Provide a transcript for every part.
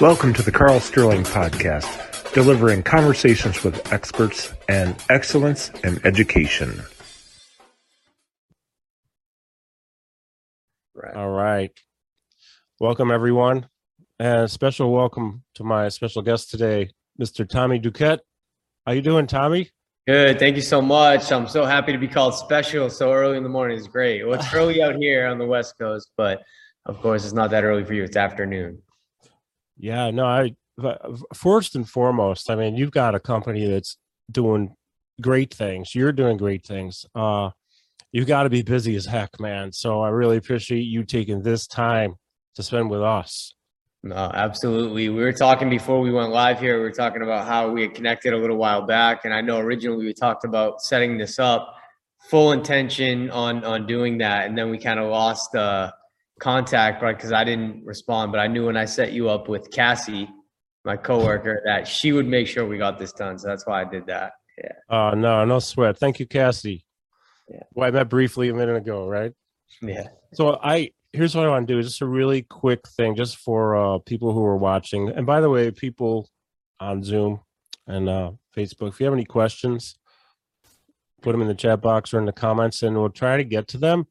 Welcome to the Carl Sterling Podcast, delivering conversations with experts and excellence in education. Right. All right. Welcome, everyone. And a special welcome to my special guest today, Mr. Tommy Duquette. How you doing, Tommy? Good. Thank you so much. I'm so happy to be called special so early in the morning. It's great. Well, it's early out here on the West Coast, but of course, it's not that early for you. It's afternoon. Yeah, no, I first and foremost, I mean, you've got a company that's doing great things. You're doing great things. Uh, you've got to be busy as heck, man. So I really appreciate you taking this time to spend with us. No, absolutely. We were talking before we went live here. We were talking about how we had connected a little while back, and I know originally we talked about setting this up, full intention on on doing that, and then we kind of lost uh, contact, right? Because I didn't respond, but I knew when I set you up with Cassie, my coworker, that she would make sure we got this done. So that's why I did that. Yeah. Uh, no, no sweat. Thank you, Cassie. Yeah. Well, I met briefly a minute ago, right? Yeah. So I here's what I want to do. Just a really quick thing, just for uh, people who are watching. And by the way, people on Zoom and uh, Facebook, if you have any questions, put them in the chat box or in the comments, and we'll try to get to them.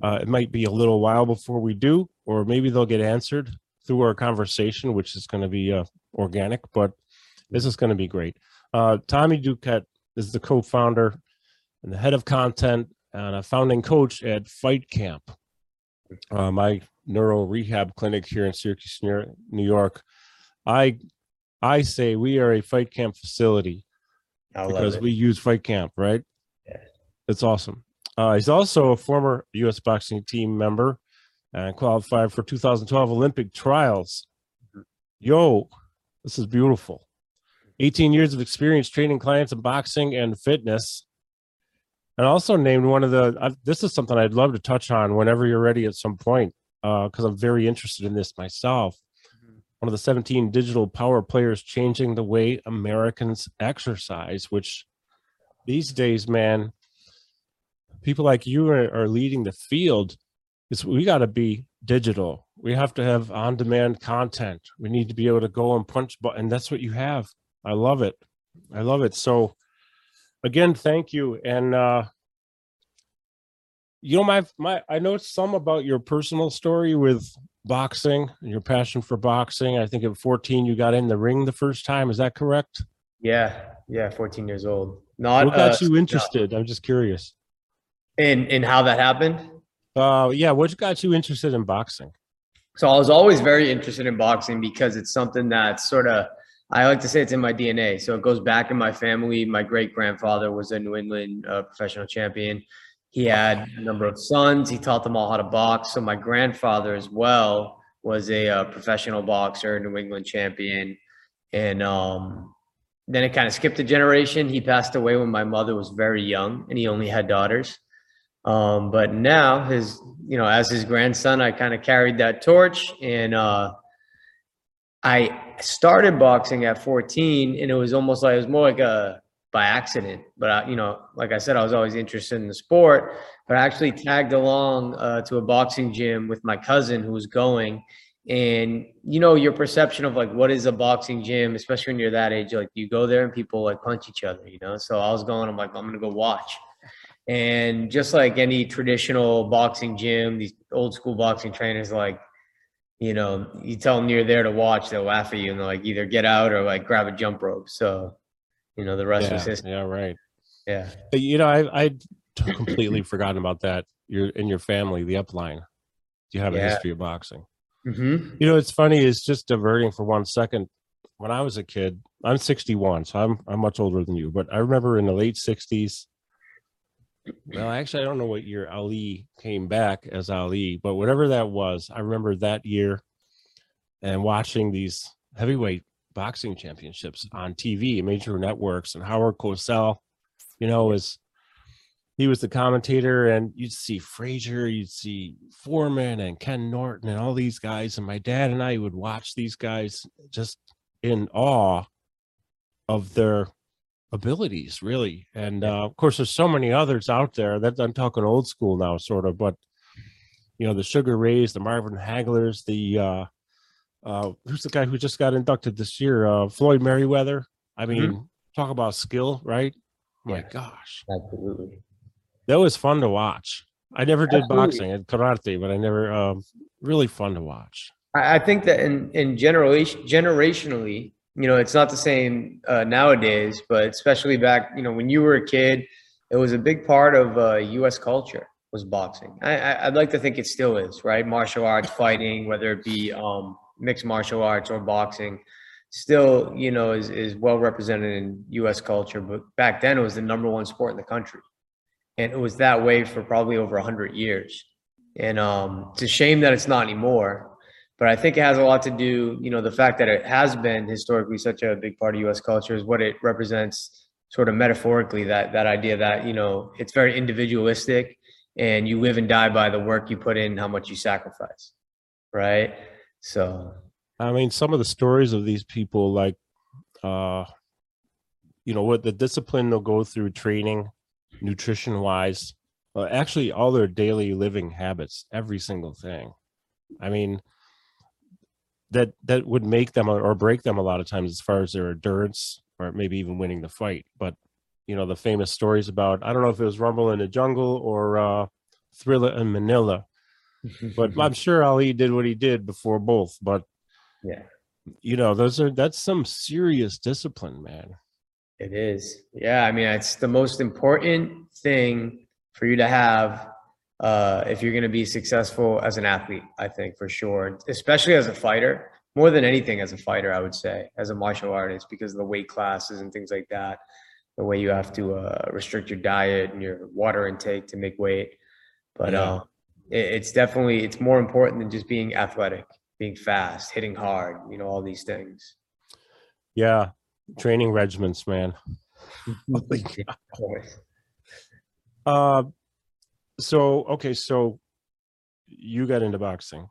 Uh, it might be a little while before we do, or maybe they'll get answered through our conversation, which is going to be uh, organic. But this is going to be great. Uh, Tommy Duquette is the co-founder and the head of content and a founding coach at Fight Camp uh, my neuro rehab clinic here in Syracuse, New York. I I say we are a fight camp facility I because we use fight camp, right? Yeah. It's awesome. Uh, he's also a former U.S. boxing team member and qualified for 2012 Olympic trials. Yo, this is beautiful. 18 years of experience training clients in boxing and fitness and also named one of the I, this is something i'd love to touch on whenever you're ready at some point because i'm very interested in this myself one of the 17 digital power players changing the way americans exercise which these days man people like you are, are leading the field is we got to be digital. We have to have on-demand content. We need to be able to go and punch but and that's what you have. I love it. I love it. So again thank you and uh you know my my i know some about your personal story with boxing and your passion for boxing. I think at 14 you got in the ring the first time. Is that correct? Yeah. Yeah. 14 years old. Not what got uh, you interested? I'm just curious in in how that happened. uh yeah what got you interested in boxing So I was always very interested in boxing because it's something that's sort of I like to say it's in my DNA. So it goes back in my family. My great grandfather was a New England uh, professional champion. He had a number of sons. He taught them all how to box. So my grandfather as well was a uh, professional boxer, New England champion, and um, then it kind of skipped a generation. He passed away when my mother was very young, and he only had daughters. Um, but now his, you know, as his grandson, I kind of carried that torch and, uh, I started boxing at 14 and it was almost like, it was more like a, by accident, but I, you know, like I said, I was always interested in the sport, but I actually tagged along, uh, to a boxing gym with my cousin who was going. And you know your perception of like what is a boxing gym especially when you're that age like you go there and people like punch each other you know? So i was going i'm like i'm gonna go watch and just like any traditional boxing gym, these old school boxing trainers, like, you know, you tell them you're there to watch, they'll laugh at you and they'll like either get out or like grab a jump rope. So, you know, the rest yeah, was history. yeah right Yeah. But, you know i i completely forgotten about that you're in your family the upline Do you have a Yeah. history of boxing Mm-hmm. You know, it's funny. It's just diverting for one second. When I was a kid, I'm 61, so I'm I'm much older than you. But I remember in the late 60s. Well, actually, I don't know what year Ali came back as Ali, but whatever that was, I remember that year and watching these heavyweight boxing championships on TV, major networks, and Howard Cosell, you know, was he was the commentator, and you'd see Frazier, you'd see Foreman, and Ken Norton, and all these guys. And my dad and I would watch these guys just in awe of their abilities, really. And uh, of course, there's so many others out there that I'm talking old school now, sort of, but you know, the Sugar Rays, the Marvin Haglers, the uh, uh, who's the guy who just got inducted this year? Uh, Floyd Mayweather. I mean, mm-hmm. talk about skill, right? Yeah. My gosh, absolutely. That was fun to watch. I never did absolutely. boxing and karate, but I never um, really fun to watch. I think that in in generation generationally, you know, it's not the same uh, nowadays, but especially back, you know, when you were a kid, it was a big part of uh, U.S. culture was boxing. I, would like to think it still is, right? Martial arts, fighting, whether it be um, mixed martial arts or boxing, still, you know, is is well represented in U.S. culture. But back then, it was the number one sport in the country, and it was that way for probably over hundred years. And um, it's a shame that it's not anymore but I think it has a lot to do, you know, the fact that it has been historically such a big part of U.S. culture is what it represents, sort of metaphorically. That that idea that you know it's very individualistic, and you live and die by the work you put in, how much you sacrifice, right? So, I mean, some of the stories of these people, like, uh, you know, what the discipline they'll go through, training, nutrition wise, uh, actually, all their daily living habits, every single thing. I mean that that would make them or break them a lot of times as far as their endurance or maybe even winning the fight. But you know the famous stories about I don't know if it was Rumble in the Jungle or uh, Thrilla in Manila, but I'm sure Ali did what he did before both. But yeah, you know those are that's some serious discipline, man. It is. Yeah, I mean it's the most important thing for you to have uh, if you're going to be successful as an athlete, I think for sure, especially as a fighter, more than anything as a fighter, I would say, as a martial artist, because of the weight classes and things like that, the way you have to uh, restrict your diet and your water intake to make weight. But yeah. uh, it, it's definitely it's more important than just being athletic, being fast, hitting hard, you know, all these things. Yeah, training regiments, man. uh, so okay, so you got into boxing.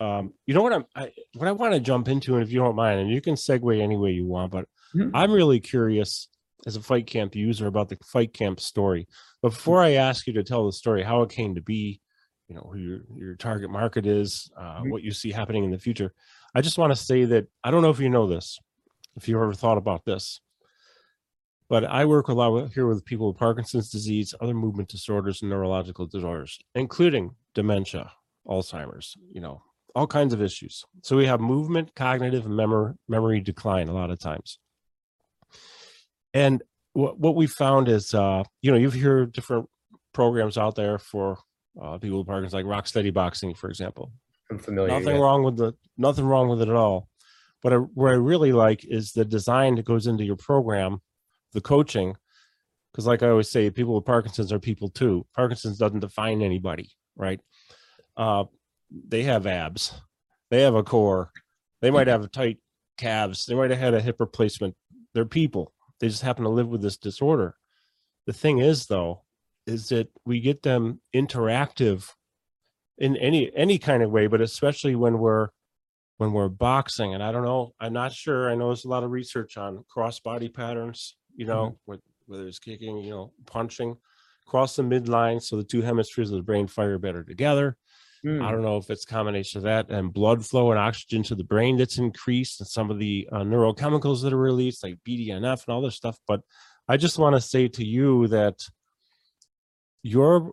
Um, you know what I'm I, what I want to jump into, and if you don't mind, and you can segue any way you want, but mm-hmm. I'm really curious as a fight camp user about the fight camp story. But before I ask you to tell the story, how it came to be, you know, who your your target market is, uh, mm-hmm. what you see happening in the future, I just want to say that I don't know if you know this, if you ever thought about this, but I work a lot here with people with Parkinson's disease, other movement disorders, and neurological disorders, including dementia, Alzheimer's, you know, all kinds of issues. So we have movement, cognitive, and memory, memory decline a lot of times. And what, what we found is, uh, you know, you hear different programs out there for uh, people with Parkinson's, like Rock Steady Boxing, for example. I'm familiar. Nothing yeah. wrong with the nothing wrong with it at all. But I, what I really like is the design that goes into your program the coaching because like i always say people with parkinson's are people too. Parkinson's doesn't define anybody right? Uh, they have abs. They have a core. They might have tight calves. They might have had a hip replacement. They're people. They just happen to live with this disorder. The thing is though is that we get them interactive in any any kind of way but especially when we're when we're boxing. And i don't know i'm not sure. I know there's a lot of research on cross body patterns you know, mm-hmm. whether it's kicking, you know, punching, cross the midline so the two hemispheres of the brain fire better together. Mm. I don't know if it's combination of that and blood flow and oxygen to the brain that's increased and some of the uh, neurochemicals that are released like BDNF and all this stuff. But I just want to say to you that your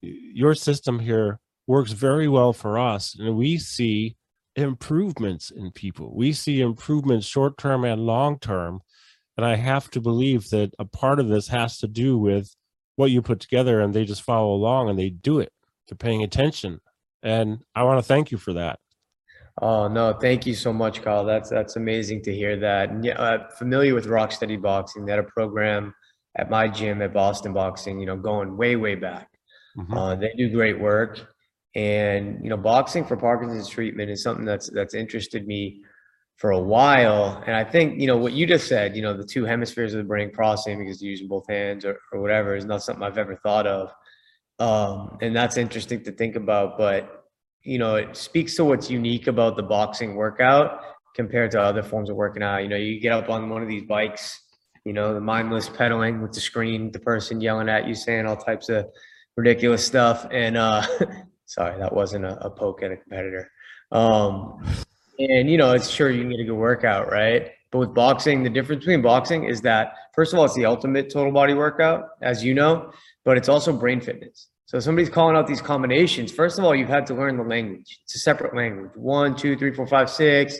your system here works very well for us and we see improvements in people. We see improvements short term and long term and I have to believe that a part of this has to do with what you put together and they just follow along and they do it. They're paying attention. And I want to thank you for that. Oh no, thank you so much, Kyle. That's that's amazing to hear that. And yeah, uh, familiar with Rock Steady Boxing. They had a program at my gym at Boston Boxing. You know, going way way back. Mm-hmm. Uh, they do great work, and you know, boxing for Parkinson's treatment is something that's that's interested me for a while. And I think, you know, what you just said, you know, the two hemispheres of the brain crossing because you're using both hands or, or whatever is not something I've ever thought of. Um, and that's interesting to think about. But, you know, it speaks to what's unique about the boxing workout compared to other forms of working out. You know, you get up on one of these bikes, you know, the mindless pedaling with the screen, the person yelling at you, saying all types of ridiculous stuff. And uh sorry, that wasn't a, a poke at a competitor. Um And you know, it's sure you can get a good workout, right? But with boxing, the difference between boxing is that first of all, it's the ultimate total body workout, as you know, but it's also brain fitness. So somebody's calling out these combinations. First of all, you've had to learn the language. It's a separate language. One, two, three, four, five, six.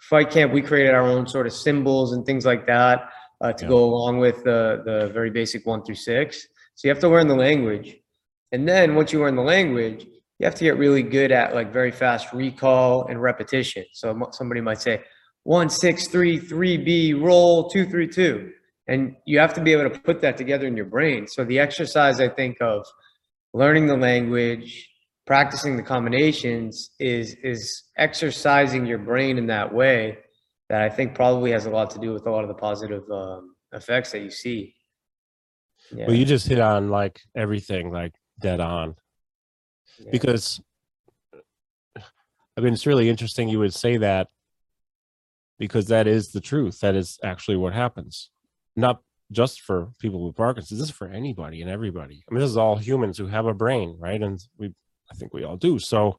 Fight camp, we created our own sort of symbols and things like that uh, to Yeah. go along with the the very basic one through six. So you have to learn the language, and then once you learn the language, you have to get really good at like very fast recall and repetition. So somebody might say one, six, three, three B, roll two, three, two, and you have to be able to put that together in your brain. So the exercise, I think of learning the language practicing the combinations is is exercising your brain in that way that i think probably has a lot to do with a lot of the positive um, effects that you see yeah. Well, you just hit on like everything, like dead on. Because I mean, it's really interesting you would say that because that is the truth. That is actually what happens. Not just for people with Parkinson's, this is for anybody and everybody. I mean, this is all humans who have a brain, right? And we, I think we all do. So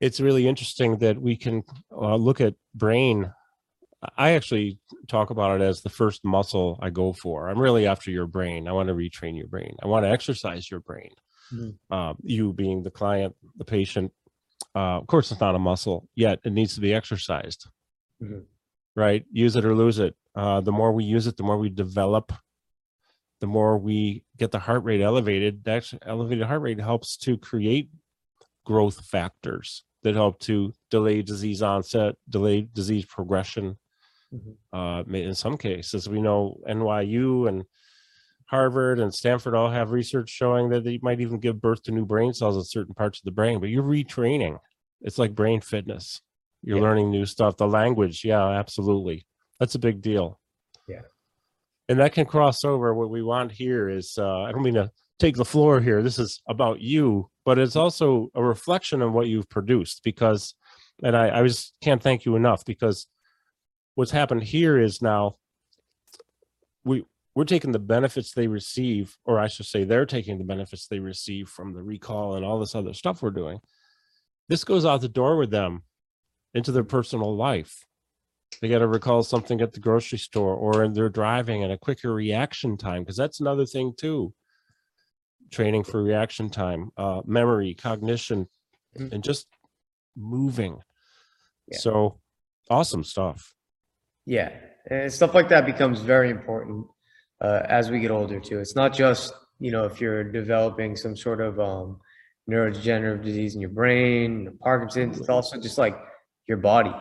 it's really interesting that we can uh, look at brain. I actually talk about it as the first muscle I go for. I'm really after your brain. I want to retrain your brain. I want to exercise your brain uh, you being the client, the patient. Uh, of course, it's not a muscle yet; it needs to be exercised. Mhm. Right? Use it or lose it. Uh, the more we use it, the more we develop. The more we get the heart rate elevated. That elevated heart rate helps to create growth factors that help to delay disease onset, delay disease progression. Mhm. Uh, in some cases, we know NYU and Harvard and Stanford all have research showing that they might even give birth to new brain cells in certain parts of the brain, but you're retraining. It's like brain fitness. You're Yeah. learning new stuff. The language, yeah, absolutely. That's a big deal. Yeah. And that can cross over. What we want here is uh, I don't mean to take the floor here. This is about you, but it's also a reflection of what you've produced because, and I, I just can't thank you enough because what's happened here is now we we're taking the benefits they receive, or I should say, they're taking the benefits they receive from the recall and all this other stuff we're doing. This goes out the door with them into their personal life. They got to recall something at the grocery store or in their driving and a quicker reaction time, because that's another thing too. Training for reaction time, uh, memory, cognition, Mhm. and just moving. Yeah. So awesome stuff. Yeah, and stuff like that becomes very important uh, as we get older too. It's not just you know if you're developing some sort of um, neurodegenerative disease in your brain, Parkinson's. It's also just like your body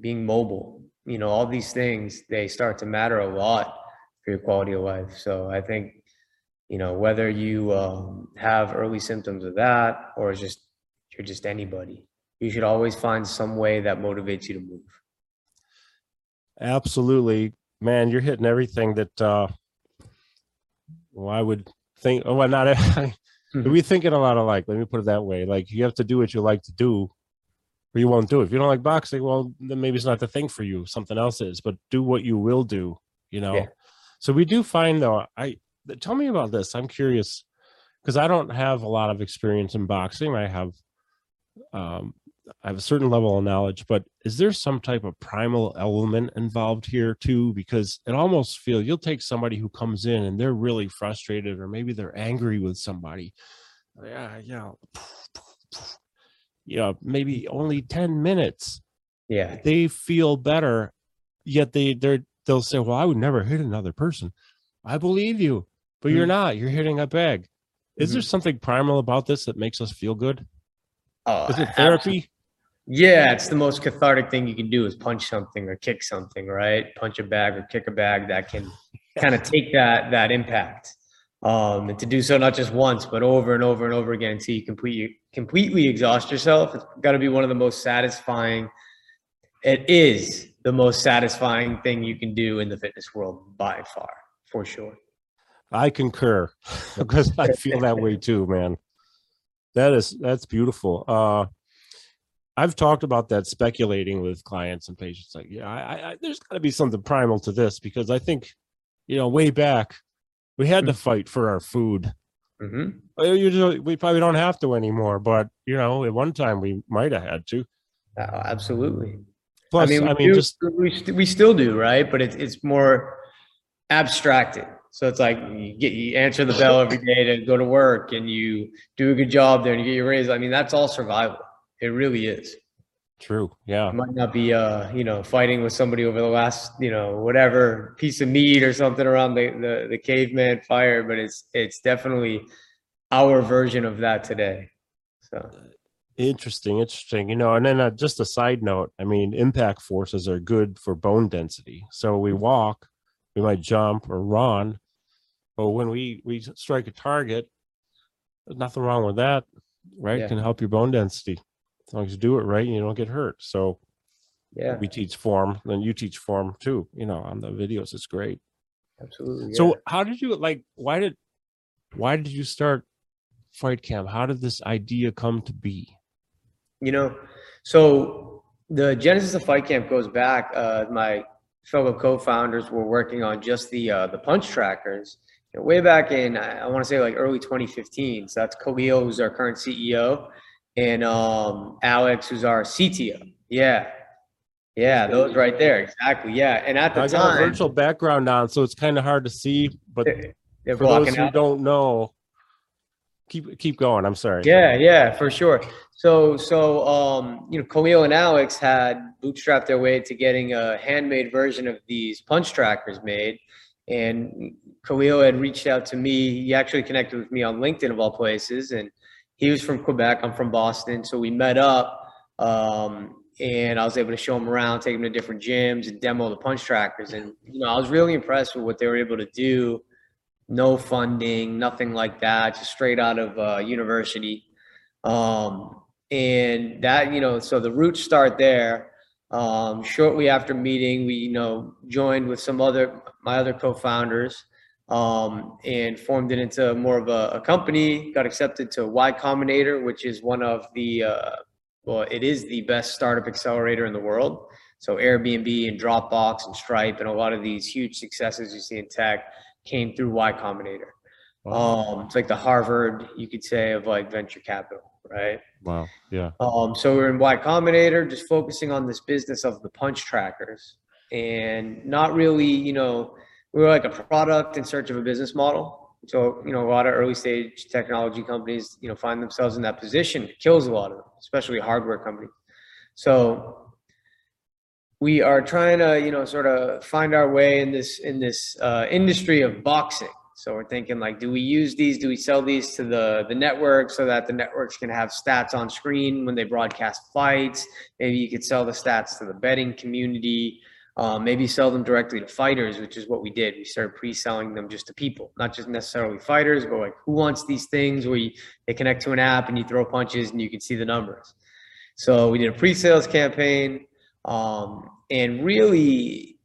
being mobile. You know, all these things they start to matter a lot for your quality of life. So I think you know whether you um, have early symptoms of that or just you're just anybody, you should always find some way that motivates you to move. Absolutely, man. You're hitting everything that uh well, I would think. Oh, well, not. Mhm. we thinking a lot alike. Let me put it that way. Like you have to do what you like to do, or you won't do it. If you don't like boxing, well, then maybe it's not the thing for you. Something else is. But do what you will do. You know. Yeah. So we do find though. I tell me about this. I'm curious because I don't have a lot of experience in boxing. I have. Um, I have a certain level of knowledge, but is there some type of primal element involved here too? Because it almost feels you'll take somebody who comes in and they're really frustrated, or maybe they're angry with somebody. Yeah, yeah, yeah, maybe only 10 minutes. Yeah. They feel better, yet they they're they'll say, Well, I would never hit another person. I believe you, but you're Mm. not. You're hitting a bag. Is there something primal about this that makes us feel good? Oh, Is it therapy? Yeah, it's the most cathartic thing you can do is punch something or kick something, right? Punch a bag or kick a bag that can kind of take that that impact. Um, and to do so not just once, but over and over and over again until you completely completely exhaust yourself. It's got to be one of the most satisfying. It is the most satisfying thing you can do in the fitness world by far, for sure. I concur because I feel that way too, man. That is that's beautiful. Uh I've talked about that speculating with clients and patients. Like, yeah, I, I there's got to be something primal to this because I think, you know, way back we had to fight for our food. hmm Usually, we probably don't have to anymore, but you know, at one time we might have had to. Uh, absolutely. Plus, I I mean, mean, we, do- just we, st- we still do, right? But it's it's more abstracted. So it's like you get you answer the bell every day to go to work, and you do a good job there, and you get your raise. I mean, that's all survival. It really is. true. Yeah. You might not be, uh, you know, fighting with somebody over the last, you know, whatever piece of meat or something around the the, the caveman fire, but it's it's definitely our version of that today. So Interesting, interesting. You know, and then uh, just a side note. I mean, impact forces are good for bone density. So we walk, we might jump or run, but when we we strike a target, there's nothing wrong with that, right? Yeah. Can help your bone density as long as you do it right and you don't get hurt. So yeah, we teach form, then you teach form too. You know, on the videos, it's great. absolutely. So how did you like? Why did why did you start Fight Camp? How did this idea come to be? you know, so the genesis of Fight Camp goes back. Uh, my fellow co-founders were working on just the uh, the punch trackers you know, way back in I, want to say like early 2015. So that's Khalil, who's our current CEO, and um, Alex, who's our CTO. Yeah, yeah, those right there, exactly. Yeah, and at the I got a virtual background on, so it's kind of hard to see. But for those who out. don't know, keep keep going. I'm sorry. Yeah, yeah, for sure. So, so um, you know, Khalil and Alex had bootstrapped their way to getting a handmade version of these punch trackers made, and Khalil had reached out to me. He actually connected with me on LinkedIn of all places, and he was from Quebec. I'm from Boston, so we met up. Um, and I was able to show him around, take him to different gyms, and demo the punch trackers. And you know, I was really impressed with what they were able to do. No funding, nothing like that, just straight out of uh, university. Um, and that, you know, so the roots start there. Um, shortly after meeting, we, you know, joined with some other, my other co-founders, um, and formed it into more of a, a company, got accepted to Y Combinator, which is one of the, uh, well, it is the best startup accelerator in the world. So Airbnb and Dropbox and Stripe and a lot of these huge successes you see in tech came through Y Combinator. Um, it's like the Harvard, you could say, of like venture capital, right? Wow. Yeah. Um, so we're in Y Combinator, just focusing on this business of the punch trackers and not really, you know, we were like a product in search of a business model. So, you know, a lot of early stage technology companies, you know, find themselves in that position. It kills a lot of them, especially hardware companies. So we are trying to, you know, sort of find our way in this in this uh, industry of boxing. So we're thinking like, do we use these? Do we sell these to the the network so that the networks can have stats on screen when they broadcast fights? Maybe you could sell the stats to the betting community. Um, maybe sell them directly to fighters, which is what we did. We started pre-selling them just to people, not just necessarily fighters, but like who wants these things where you, they connect to an app and you throw punches and you can see the numbers. So we did a pre-sales campaign, um, and really,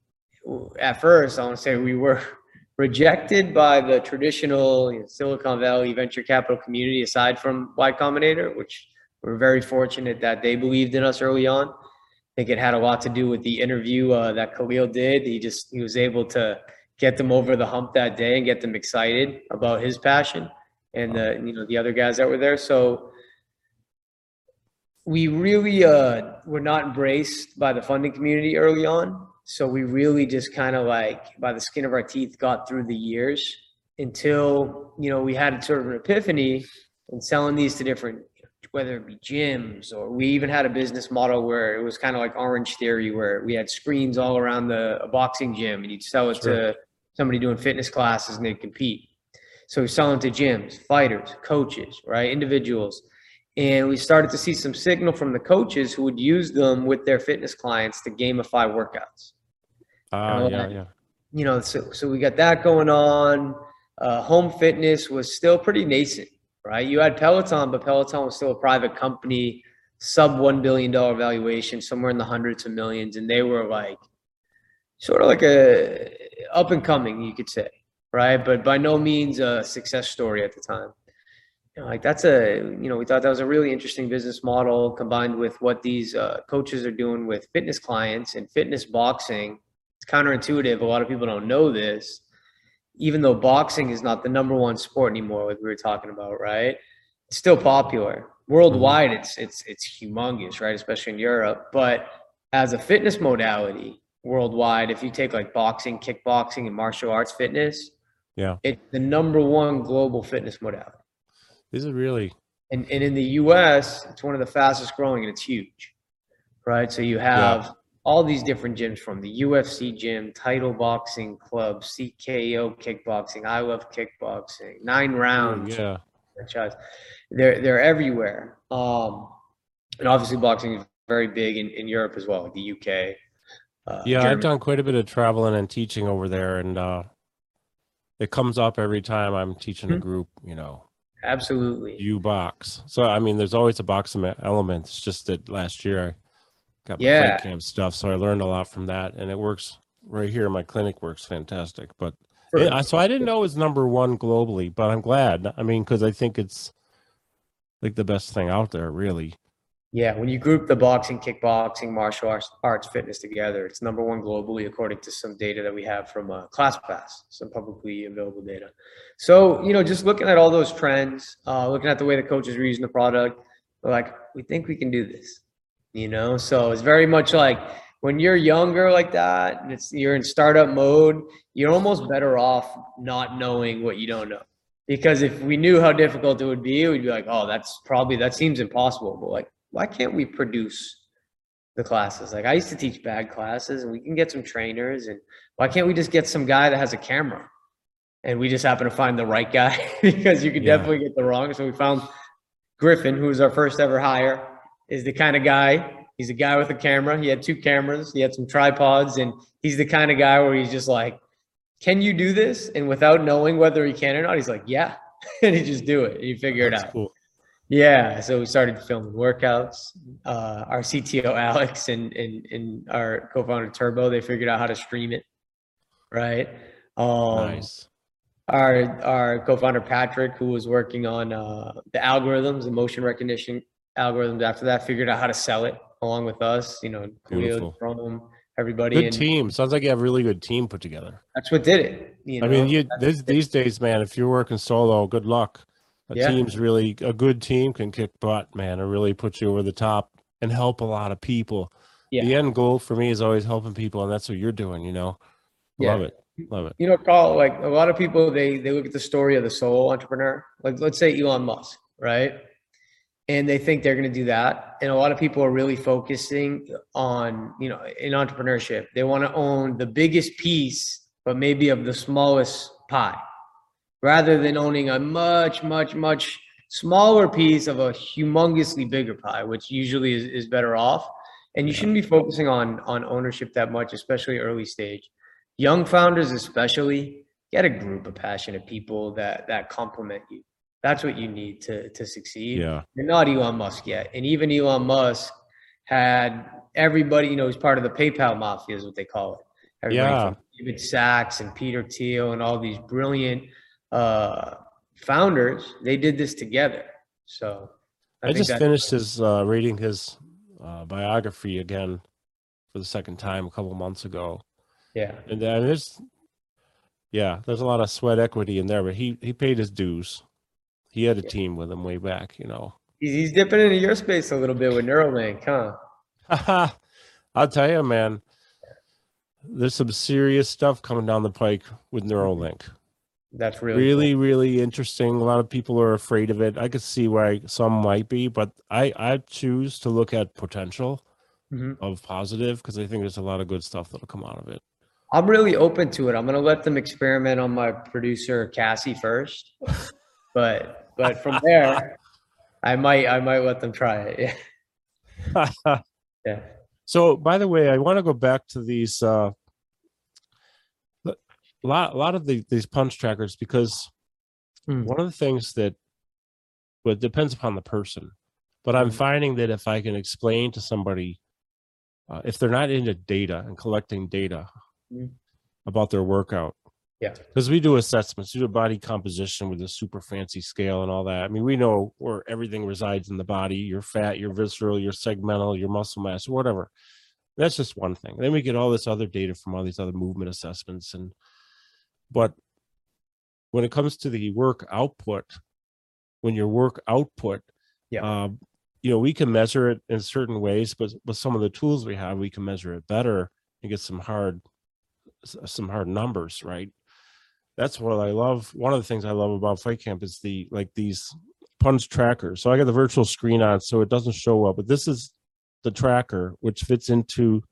at first, I want to say we were rejected by the traditional you know, Silicon Valley venture capital community, aside from Y Combinator, which we're very fortunate that they believed in us early on. I think it had a lot to do with the interview uh, that Khalil did. He just he was able to get them over the hump that day and get them excited about his passion and the you know the other guys that were there. So we really uh, were not embraced by the funding community early on. So we really just kind of like by the skin of our teeth got through the years until you know we had sort of an epiphany in selling these to different whether it be gyms or we even had a business model where it was kind of like Orangetheory where we had screens all around the a boxing gym and you'd sell it Sure. to somebody doing fitness classes and they'd compete so we're selling to gyms fighters coaches right individuals and we started to see some signal from the coaches who would use them with their fitness clients to gamify workouts Ah, know yeah, yeah. you know, so so we got that going on. Uh, home fitness was still pretty nascent, right? You had Peloton, but Peloton was still a private company, sub one billion dollar valuation, somewhere in the hundreds of millions, and they were like sort of like a up and coming, you could say, right? But by no means a success story at the time. You know, like that's a you know we thought that was a really interesting business model combined with what these uh, coaches are doing with fitness clients and fitness boxing it's counterintuitive. A lot of people don't know this. Even though boxing is not the number one sport anymore, like we were talking about, right? It's still popular. Worldwide, it's it's it's humongous, right? Especially in Europe. But as a fitness modality worldwide, if you take like boxing, kickboxing, and martial arts fitness, Yeah. it's the number one global fitness modality. This is really? And and in the U.S., it's one of the fastest growing, and it's huge, right? So you have all these different gyms from the UFC gym, Title Boxing Club, CKO Kickboxing, I Love Kickboxing, Nine Rounds Yeah. franchise. They're they're everywhere. Um, and obviously boxing is very big in, in Europe as well, like the UK. Uh, Yeah, I've done quite a bit of traveling and teaching over there, and uh, it comes up every time I'm teaching a Mhm. group. You know, Absolutely. you box. So I mean, there's always a box e- element. It's just that last year I got my Yeah. fight camp stuff, so I learned a lot from that, and it works right here. My clinic works fantastic. But yeah, so I didn't know it was number one globally, but I'm glad. I mean, because I think it's like the best thing out there, really. Yeah, when you group the boxing, kickboxing, martial arts, arts fitness together, it's number one globally according to some data that we have from uh, ClassPass, some publicly available data. So, you know, just looking at all those trends, uh, looking at the way the coaches are using the product, like, we think we can do this, you know? So it's very much like when you're younger like that and it's you're in startup mode, you're almost better off not knowing what you don't know. Because if we knew how difficult it would be, we'd be like, oh, that's probably that seems impossible. But like why can't we produce the classes? Like I used to teach bad classes and we can get some trainers and why can't we just get some guy that has a camera? And we just happen to find the right guy because you could Yeah. definitely get the wrong. So we found Griffin, who was our first ever hire, is the kind of guy. He's a guy with a camera. He had two cameras, he had some tripods, and he's the kind of guy where he's just like, Can you do this? And without knowing whether he can or not, he's like, Yeah. and he just do it. And you figure it out. cool. Yeah, so we started filming workouts. Uh, our CTO Alex and, and and our co-founder Turbo, they figured out how to stream it, right? Um, nice. Our our co-founder Patrick, who was working on uh, the algorithms, the motion recognition algorithms, after that, figured out how to sell it along with us. You know. Khalil, Chrome, everybody, Good and team. Sounds like you have a really good team put together. that's what did it. You I mean, you these, these days, man, if you're working solo, good luck. A Yeah. team's really a good team can kick butt, man, and really put you over the top and help a lot of people. Yeah. The end goal for me is always helping people, and that's what you're doing. You know, love it, love it. you know, Carl, like a lot of people, they they look at the story of the solo entrepreneur. Like, let's say Elon Musk, right? And they think they're going to do that. And a lot of people are really focusing on, you know, in entrepreneurship, they want to own the biggest piece, but maybe of the smallest pie, rather than owning a much, much, much smaller piece of a humongously bigger pie, which usually is, is better off. And you shouldn't be focusing on on ownership that much, especially early stage. Young founders especially get a group of passionate people that that complement you. That's what you need to to succeed. Yeah, you're not elon musk yet. And even elon musk had everybody you know he's part of the paypal mafia is what they call it. Everybody Yeah. from david sacks and peter thiel and all these brilliant uh founders they did this together so I, think just finished his uh, reading his uh, biography again for the second time a couple months ago, yeah and then there's yeah, there's a lot of sweat equity in there, but he he paid his dues. He had a Yeah. team with him way back, you know. he's, he's dipping into your space a little bit with neuralink huh I'll tell you, man. There's some serious stuff coming down the pike with Neuralink. That's really Really, really interesting. A lot of people are afraid of it. I could see why some might be, but I I choose to look at potential cool. Mhm. of positive because I think there's a lot of good stuff that'll come out of it. I'm really open to it. I'm gonna let them experiment on my producer Cassie first, but but from there, I might I might let them try it. Yeah, yeah. So, by the way, I want to go back to these uh, a lot, a lot of the, these punch trackers because Mm. one of the things that, well, it depends upon the person, but I'm Mhm. finding that if I can explain to somebody, uh, if they're not into data and collecting data Mhm. about their workout, Yeah. because we do assessments, we do body composition with a super fancy scale and all that. I mean, we know where everything resides in the body your fat, your visceral, your segmental, your muscle mass, whatever. That's just one thing. Then we get all this other data from all these other movement assessments. And, but when it comes to the work output, when your work output Yeah. Um, you know, we can measure it in certain ways, but with some of the tools we have, we can measure it better and get some hard, some hard numbers, right? That's what I love. One of the things I love about Fight Camp is the like these punch trackers. So I got the virtual screen on, so it doesn't show up, but this is the tracker which fits into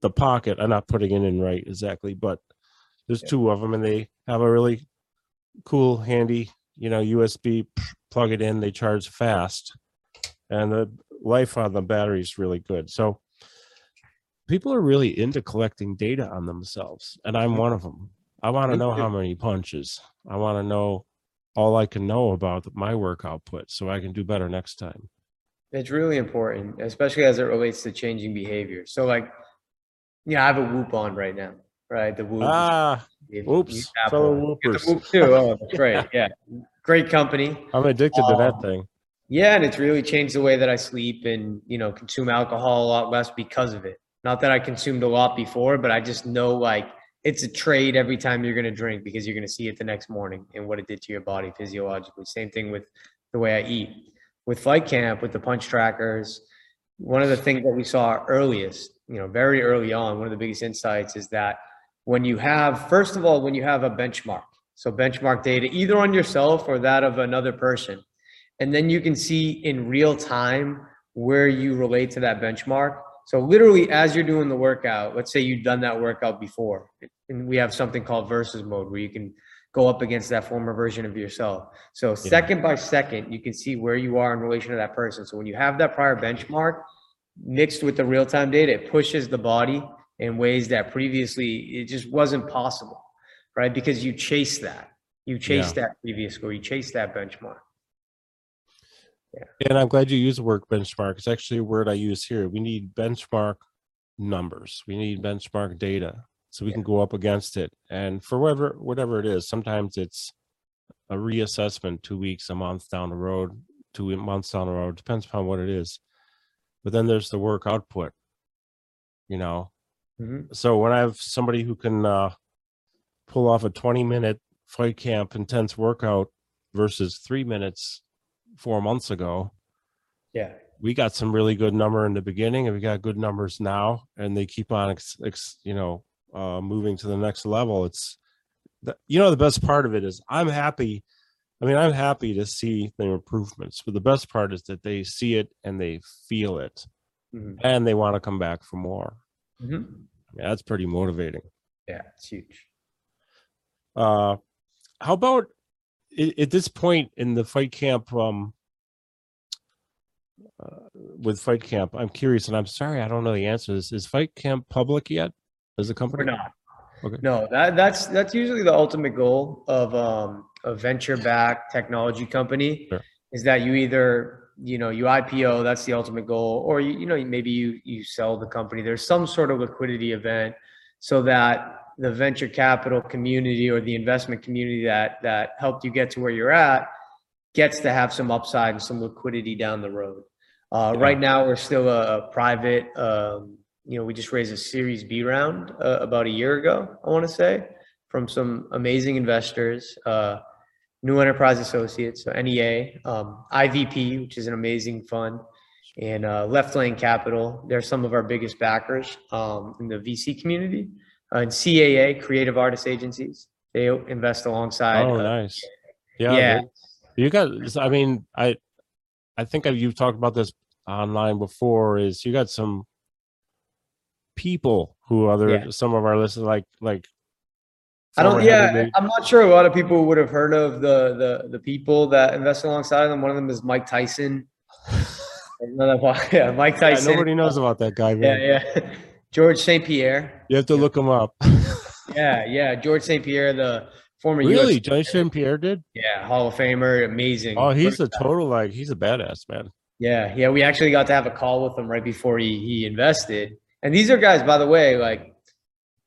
the pocket. I'm not putting it in right exactly, but there's Yeah. two of them, and they have a really cool, handy, you know, USB plug it in. They charge fast, and the life on the battery is really good. So people are really into collecting data on themselves, and I'm one of them. I want to know how many punches. I want to know all I can know about my work output, so I can do better next time. It's really important, especially as it relates to changing behavior. So like, yeah, I have a Whoop on right now, right? The Whoop. Ah, If- whoops, fellow one. Get the whoopers. Whoop too. Oh, that's right. Yeah, great company. I'm addicted to that Um, thing. Yeah, and it's really changed the way that I sleep and you know consume alcohol a lot less because of it. Not that I consumed a lot before, but I just know like it's a trade every time you're going to drink because you're going to see it the next morning and what it did to your body physiologically. Same thing with the way I eat. With Fight Camp, with the punch trackers, one of the things that we saw earliest, you know, very early on, one of the biggest insights is that when you have, first of all, when you have a benchmark, so benchmark data either on yourself or that of another person, and then you can see in real time where you relate to that benchmark. So literally as you're doing the workout, let's say you've done that workout before, and we have something called versus mode where you can go up against that former version of yourself. So second by second, you can see where you are in relation to that person. So when you have that prior benchmark mixed with the real-time data, it pushes the body in ways that previously it just wasn't possible, right? Because you chase that. You chase that previous score, you chase that benchmark. And I'm glad you use the word benchmark. It's actually a word I use here. We need benchmark numbers. We need benchmark data so we Yeah. can go up against it. And for whatever whatever it is, sometimes it's a reassessment two weeks, a month down the road, two months down the road, depends upon what it is. But then there's the work output, you know. Mhm. So when I have somebody who can uh, pull off a 20 minute fight camp intense workout versus three minutes four months ago, Yeah. we got some really good number in the beginning and we got good numbers now and they keep on ex, ex, you know uh moving to the next level it's the, you know the best part of it is i'm happy i mean i'm happy to see the improvements but the best part is that they see it and they feel it Mhm. and they want to come back for more Mhm. yeah, that's pretty motivating Yeah, it's huge. uh how about at this point in the fight camp um uh, with fight camp i'm curious and i'm sorry i don't know the answer this is fight camp public yet as a company We're not. Okay. No, that that's that's usually the ultimate goal of um, a venture-backed technology company Sure. is that you either you know you IPO, that's the ultimate goal, or you, you know maybe you you sell the company. There's some sort of liquidity event so that the venture capital community or the investment community that that helped you get to where you're at gets to have some upside and some liquidity down the road. Uh, Yeah. Right now, we're still a private. Um, you know, we just raised a Series B round uh, about a year ago. I want to say from some amazing investors, uh, New Enterprise Associates, so NEA, um, IVP, which is an amazing fund, and uh, Left Lane Capital. They're some of our biggest backers um, in the VC community. Uh, and CAA, Creative Artist Agencies, they invest alongside. oh uh, nice yeah, yeah. you got i mean i i think I've, you've talked about this online before is you got some people who other Yeah. some of our listeners like like I don't. Yeah, I'm not sure a lot of people would have heard of the the the people that invest alongside them. One of them is Mike Tyson. Yeah, Mike yeah, Tyson. nobody knows about that guy Yeah, man. yeah. George St. Pierre. you have to look him up Yeah, yeah. George St. Pierre, the former really UFC, johnny St. pierre did yeah Hall of Famer, amazing. oh he's a total like he's a badass man Yeah, yeah. We actually got to have a call with him right before he he invested. And these are guys, by the way, like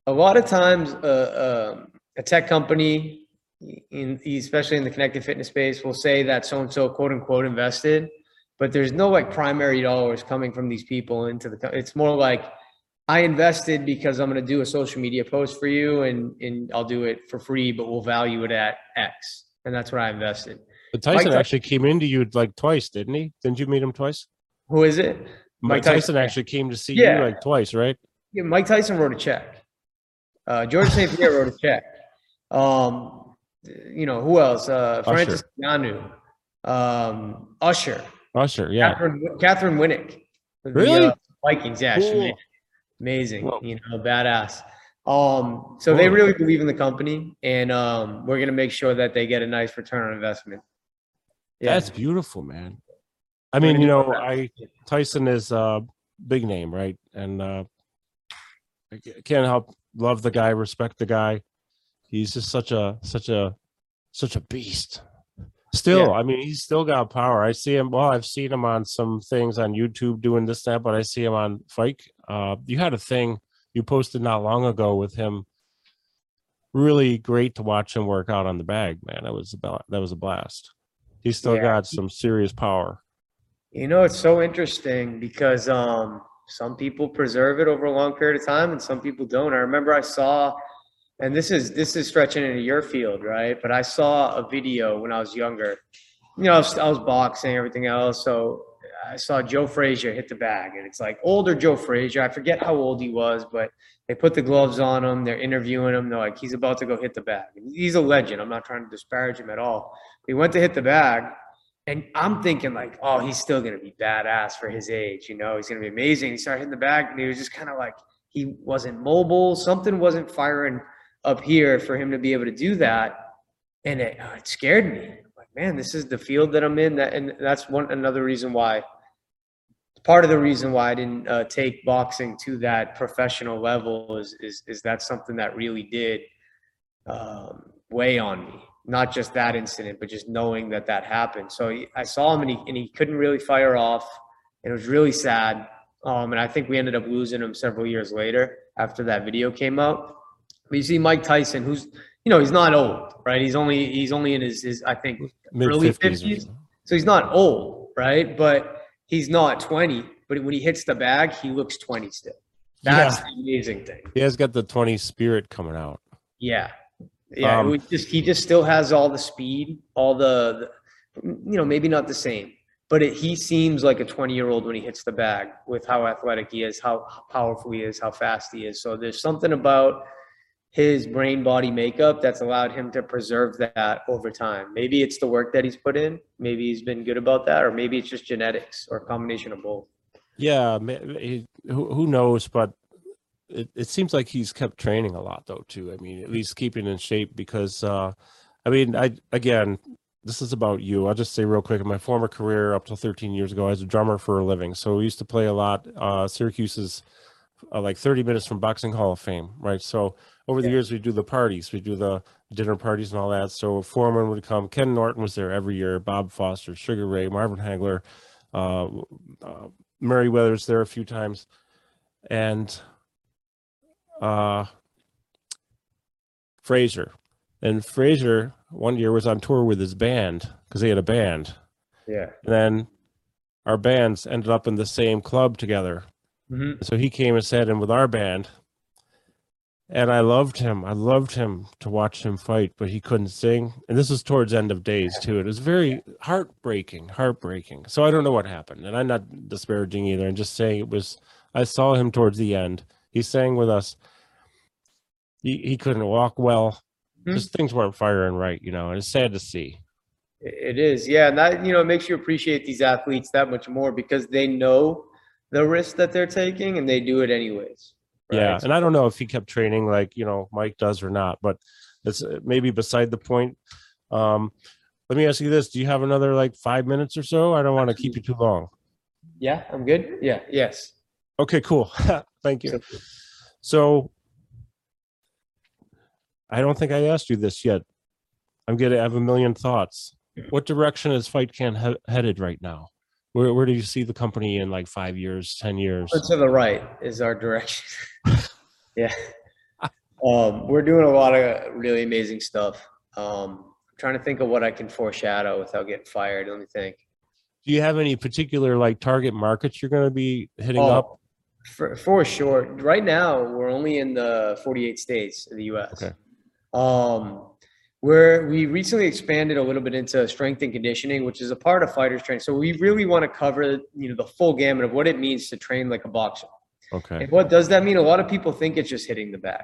a lot of times, uh, um, a tech company, in especially in the connected fitness space, will say that so and so quote unquote invested, but there's no like primary dollars coming from these people into the. It's more like I invested because I'm going to do a social media post for you, and and I'll do it for free, but we'll value it at X, and that's what I invested. But Tyson Ty- actually came into you like twice, didn't he? Didn't you meet him twice? Who is it? Mike Mike Tyson, Tyson, actually came to see Yeah. you like twice, right? Yeah, Mike Tyson wrote a check. Uh, George St. Pierre wrote a check. Um, you know who else? Uh, Francis Ngannou, um, Usher, Usher, yeah. Katheryn, Katheryn Winnick. the, Really? uh, Vikings, yeah, Cool. amazing. You know, badass. Um, so they really believe in the company, and um, we're gonna make sure that they get a nice return on investment. Yeah, That's beautiful, man. I mean, you know. I Tyson is a big name, right? And uh I can't help love the guy, respect the guy. He's just such a such a such a beast. Still, Yeah. I mean, he's still got power. I see him. Well, I've seen him on some things on YouTube doing this, that, but I see him on Fight. Uh, you had a thing you posted not long ago with him. Really great to watch him work out on the bag, man. That was about that was a blast. He's still Yeah. got some serious power. You know, it's so interesting because um, some people preserve it over a long period of time and some people don't. I remember I saw, and this is this is stretching into your field, right? But I saw a video when I was younger. You know, I was, I was boxing, everything else. So I saw Joe Frazier hit the bag, and it's like older Joe Frazier. I forget how old he was, but they put the gloves on him. They're interviewing him. They're like, he's about to go hit the bag. He's a legend. I'm not trying to disparage him at all. He went to hit the bag, and I'm thinking like, oh, he's still gonna be badass for his age. You know, he's gonna be amazing. He started hitting the bag, and he was just kind of like he wasn't mobile. Something wasn't firing up here for him to be able to do that, and it, uh, it scared me. Like, man, this is the field that I'm in. That and that's one another reason why. Part of the reason why I didn't uh, take boxing to that professional level is is is that something that really did um, weigh on me. Not just that incident, but just knowing that that happened. So he- I saw him and he, and he couldn't really fire off. And it was really sad. Um, and I think we ended up losing him several years later after that video came out. But you see Mike Tyson, who's, you know, he's not old, right? He's only, he's only in his, his I think, Mid Early fifties. so he's not old, right? But he's not 20. But when he hits the bag, he looks 20 still. That's Yeah. the amazing thing. He has got the twenty spirit coming out. Yeah. Yeah. Um, just he just still has all the speed, all the, the you know, maybe not the same, but it, he seems like a 20 year old when he hits the bag with how athletic he is, how powerful he is, how fast he is. So there's something about his brain body makeup that's allowed him to preserve that over time. Maybe it's the work that he's put in. Maybe he's been good about that, or maybe it's just genetics or a combination of both. Yeah, who, knows? But it, it seems like he's kept training a lot, though. Too. I mean, at least keeping in shape because, uh, I mean, I again, this is about you. I'll just say real quick. In my former career, up till 13 years ago, I was a drummer for a living, so we used to play a lot. Uh, Syracuse is uh, like 30 minutes from Boxing Hall of Fame, right? So over the Yeah. years, we do the parties, we do the dinner parties and all that. So Foreman would come. Ken Norton was there every year. Bob Foster, Sugar Ray, Marvin Hagler. Uh, uh, Murray Weathers there a few times, and uh, Frazier. And Frazier one year was on tour with his band because they had a band. Yeah. And then our bands ended up in the same club together. Mm-hmm. So he came and sat in with our band. And I loved him. I loved him to watch him fight, but he couldn't sing. And this was towards end of days too. It was very heartbreaking, heartbreaking. So I don't know what happened. And I'm not disparaging either. I'm just saying it was I saw him towards the end. He sang with us. He he couldn't walk well. Hmm. Just things weren't firing right, you know, and it's sad to see. It is, yeah, and that you know it makes you appreciate these athletes that much more because they know the risk that they're taking and they do it anyways. Right? Yeah, and I don't know if he kept training like you know Mike does or not, but it's uh, maybe beside the point. Um, let me ask you this: Do you have another like five minutes or so? I don't want to keep you too long. yeah, I'm good. Yeah, yes. Okay, cool. Thank you. So- So, I don't think I asked you this yet. I'm gonna have a million thoughts. What direction is Fight Camp he- headed right now? Where where do you see the company in like five years, ten years? To the right is our direction. yeah. Um, we're doing a lot of really amazing stuff. Um, I'm trying to think of what I can foreshadow without getting fired. Let me think. Do you have any particular like target markets you're going to be hitting Oh, up? For, for sure. Right now, we're only in the 48 states of the U.S. Okay. Um, We're we recently expanded a little bit into strength and conditioning, which is a part of fighters training. So we really want to cover you know the full gamut of what it means to train like a boxer. Okay. And what does that mean? A lot of people think it's just hitting the bag,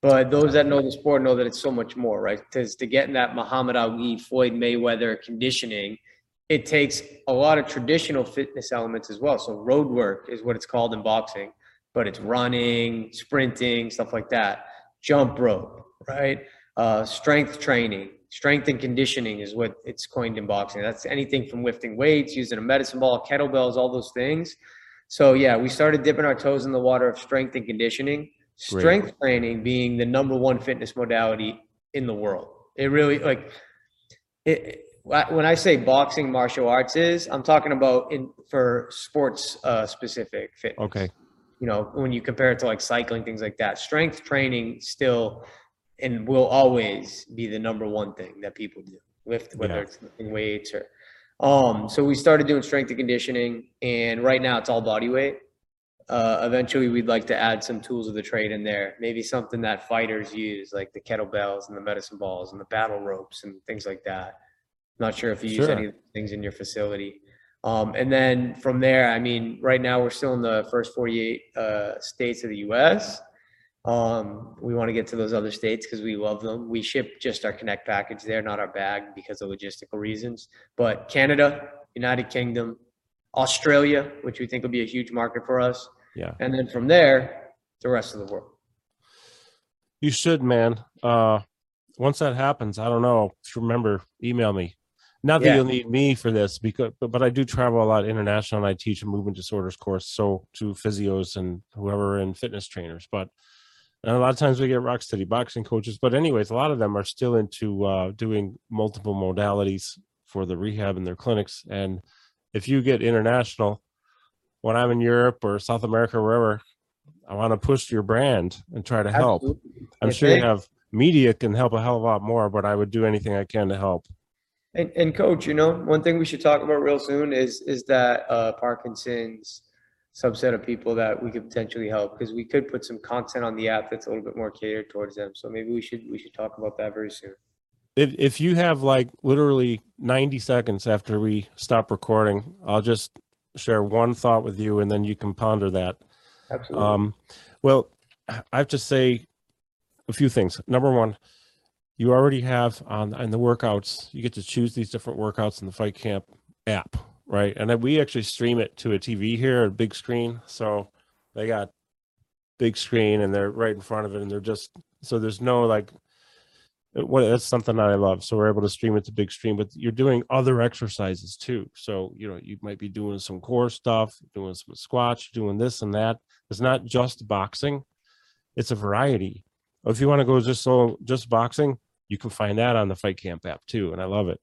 but those that know the sport know that it's so much more, right? Because to get in that Muhammad Ali, Floyd Mayweather conditioning, it takes a lot of traditional fitness elements as well. So road work is what it's called in boxing, but it's running, sprinting, stuff like that, jump rope, right? Uh, strength training, strength and conditioning is what it's coined in boxing. That's anything from lifting weights, using a medicine ball, kettlebells, all those things. So yeah, we started dipping our toes in the water of strength and conditioning. Strength Great. training being the number one fitness modality in the world. It really like it. When I say boxing martial arts is, I'm talking about in for sports uh, specific fitness. Okay. You know, when you compare it to like cycling, things like that, strength training still and will always be the number one thing that people do lift whether yeah. it's lifting weights or um so we started doing strength and conditioning and right now it's all body weight. Uh, eventually we'd like to add some tools of the trade in there maybe something that fighters use like the kettlebells and the medicine balls and the battle ropes and things like that. Not sure if you use any of things in your facility. Um, and then from there i mean right now we're still in the first 48 uh, states of the us um, we want to get to those other states because we love them. We ship just our Connect package there, not our bag because of logistical reasons. But Canada, United Kingdom, Australia, which we think will be a huge market for us. Yeah. And then from there, the rest of the world. You should, man. Uh, once that happens, I don't know. Just remember, email me. Not that yeah. you'll need me for this, because but, but I do travel a lot international, and I teach a movement disorders course, so to physios and whoever and fitness trainers. But and a lot of times we get rock steady boxing coaches, but anyways, a lot of them are still into uh, doing multiple modalities for the rehab in their clinics. And if you get international, when I'm in Europe or South America, or wherever, I want to push your brand and try to help. Absolutely. I'm sure you have media can help a hell of a lot more, but I would do anything I can to help. And, and coach, you know, one thing we should talk about real soon is is that uh, Parkinson's subset of people that we could potentially help because we could put some content on the app that's a little bit more catered towards them. So maybe we should we should talk about that very soon. If if you have like literally 90 seconds after we stop recording, I'll just share one thought with you and then you can ponder that. Absolutely. Um, well, I have to say a few things. Number one, you already have on in the workouts, you get to choose these different workouts in the Fight Camp app right? And then we actually stream it to a TV here, a big screen. So they got big screen and they're right in front of it, and they're just so there's no like. What that's something that I love. So we're able to stream it to big screen, but you're doing other exercises too. So you know you might be doing some core stuff, doing some squats, doing this and that. It's not just boxing; it's a variety. If you want to go just so just boxing, you can find that on the Fight Camp app too, and I love it.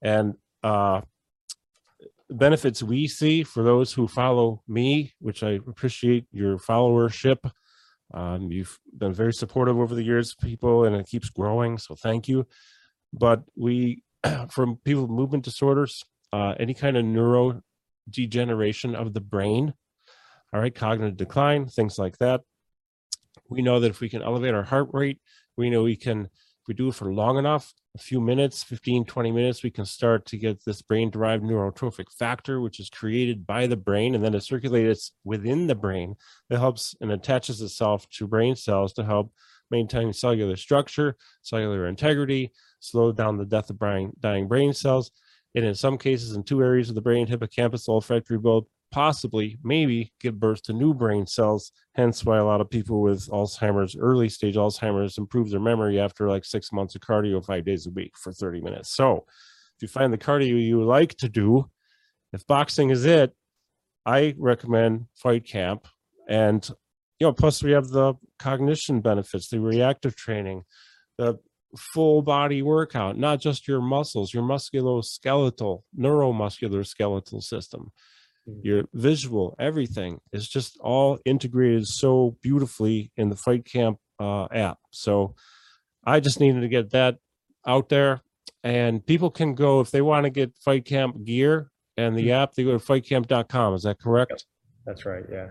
And uh, benefits we see for those who follow me, which I appreciate your followership. Um, you've been very supportive over the years, people, and it keeps growing. So thank you. But we, from people with movement disorders, uh, any kind of neurodegeneration of the brain, all right, cognitive decline, things like that. We know that if we can elevate our heart rate, we know we can, if we do it for long enough, a few minutes 15 20 minutes we can start to get this brain derived neurotrophic factor which is created by the brain and then it circulates within the brain it helps and attaches itself to brain cells to help maintain cellular structure cellular integrity slow down the death of brain, dying brain cells and in some cases in two areas of the brain hippocampus olfactory bulb possibly, maybe give birth to new brain cells. Hence why a lot of people with Alzheimer's, early stage Alzheimer's, improve their memory after like six months of cardio five days a week for 30 minutes. So if you find the cardio you like to do, if boxing is it, I recommend Fight Camp. And, you know, plus we have the cognition benefits, the reactive training, the full body workout, not just your muscles, your musculoskeletal, neuromuscular skeletal system. Mm-hmm. your visual, everything is just all integrated so beautifully in the Fight Camp uh, app. So I just needed to get that out there. And people can go if they want to get Fight Camp gear and the mm-hmm. app, they go to fightcamp.com. Is that correct? That's right. Yeah.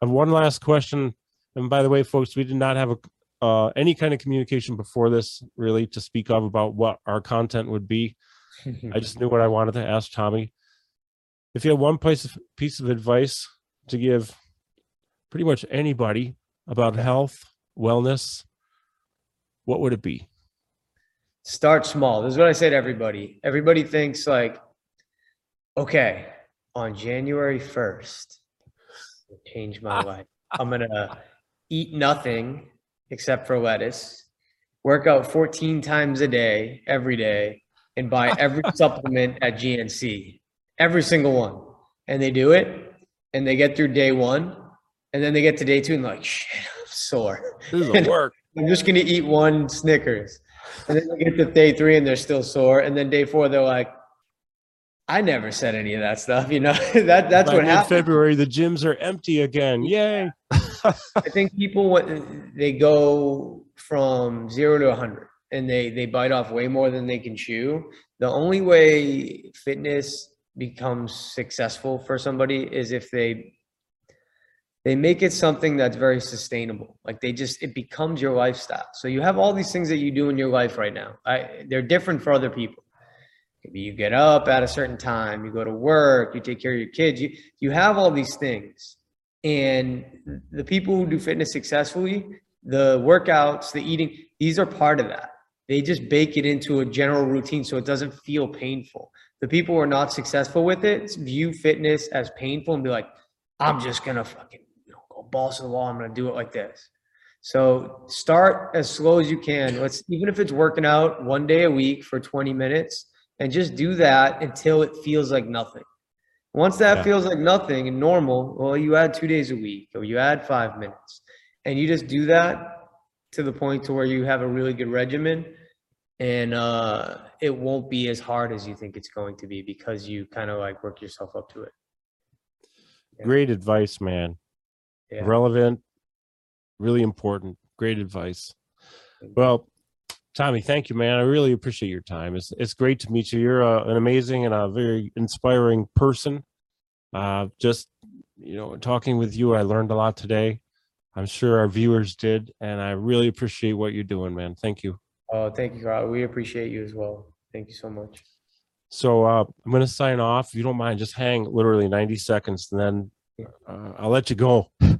And one last question. And by the way, folks, we did not have a uh, any kind of communication before this, really, to speak of about what our content would be. I just knew what I wanted to ask Tommy. If you had one piece of, piece of advice to give pretty much anybody about health, wellness, what would it be? start small. This is what I say to everybody. Everybody thinks like, okay, on January 1st, change my life. I'm gonna eat nothing except for lettuce, work out 14 times a day, every day, and buy every supplement at GNC, every single one. And they do it, and they get through day one, and then they get to day two and like, shit, I'm sore. This is work. I'm just gonna eat one Snickers. And then they get to day three and they're still sore. And then day four, they're like, I never said any of that stuff. You know, that that's By what happens. February, the gyms are empty again. Yay! I think people what they go from zero to hundred and they they bite off way more than they can chew. The only way fitness becomes successful for somebody is if they they make it something that's very sustainable. Like they just it becomes your lifestyle. So you have all these things that you do in your life right now. I they're different for other people. Maybe you get up at a certain time, you go to work, you take care of your kids. You you have all these things. And the people who do fitness successfully, the workouts, the eating, these are part of that. They just bake it into a general routine so it doesn't feel painful. The people who are not successful with it view fitness as painful and be like, I'm just gonna fucking you know, go balls to the wall. I'm gonna do it like this. So start as slow as you can. Let's even if it's working out one day a week for 20 minutes and just do that until it feels like nothing. Once that Yeah. feels like nothing and normal, well, you add two days a week or you add five minutes and you just do that to the point to where you have a really good regimen and uh, it won't be as hard as you think it's going to be because you kind of like work yourself up to it. Yeah. Great advice, man. Yeah. Relevant, really important. Great advice. Well, Tommy, thank you, man. I really appreciate your time. It's it's great to meet you. You're uh, an amazing and a very inspiring person. Uh, just you know, talking with you, I learned a lot today. I'm sure our viewers did, and I really appreciate what you're doing, man. Thank you. Oh, thank you, Carl. We appreciate you as well. Thank you so much. So uh, I'm going to sign off. If you don't mind, just hang literally 90 seconds, and then uh, I'll let you go. I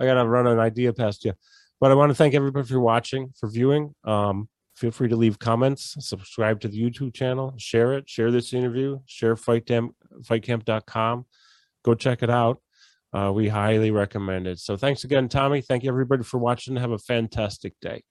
got to run an idea past you. But I want to thank everybody for watching, for viewing. Um, feel free to leave comments, subscribe to the YouTube channel, share it, share this interview, share Fight Camp, fightcamp.com. Go check it out. Uh, we highly recommend it. So thanks again, Tommy. Thank you, everybody, for watching. Have a fantastic day.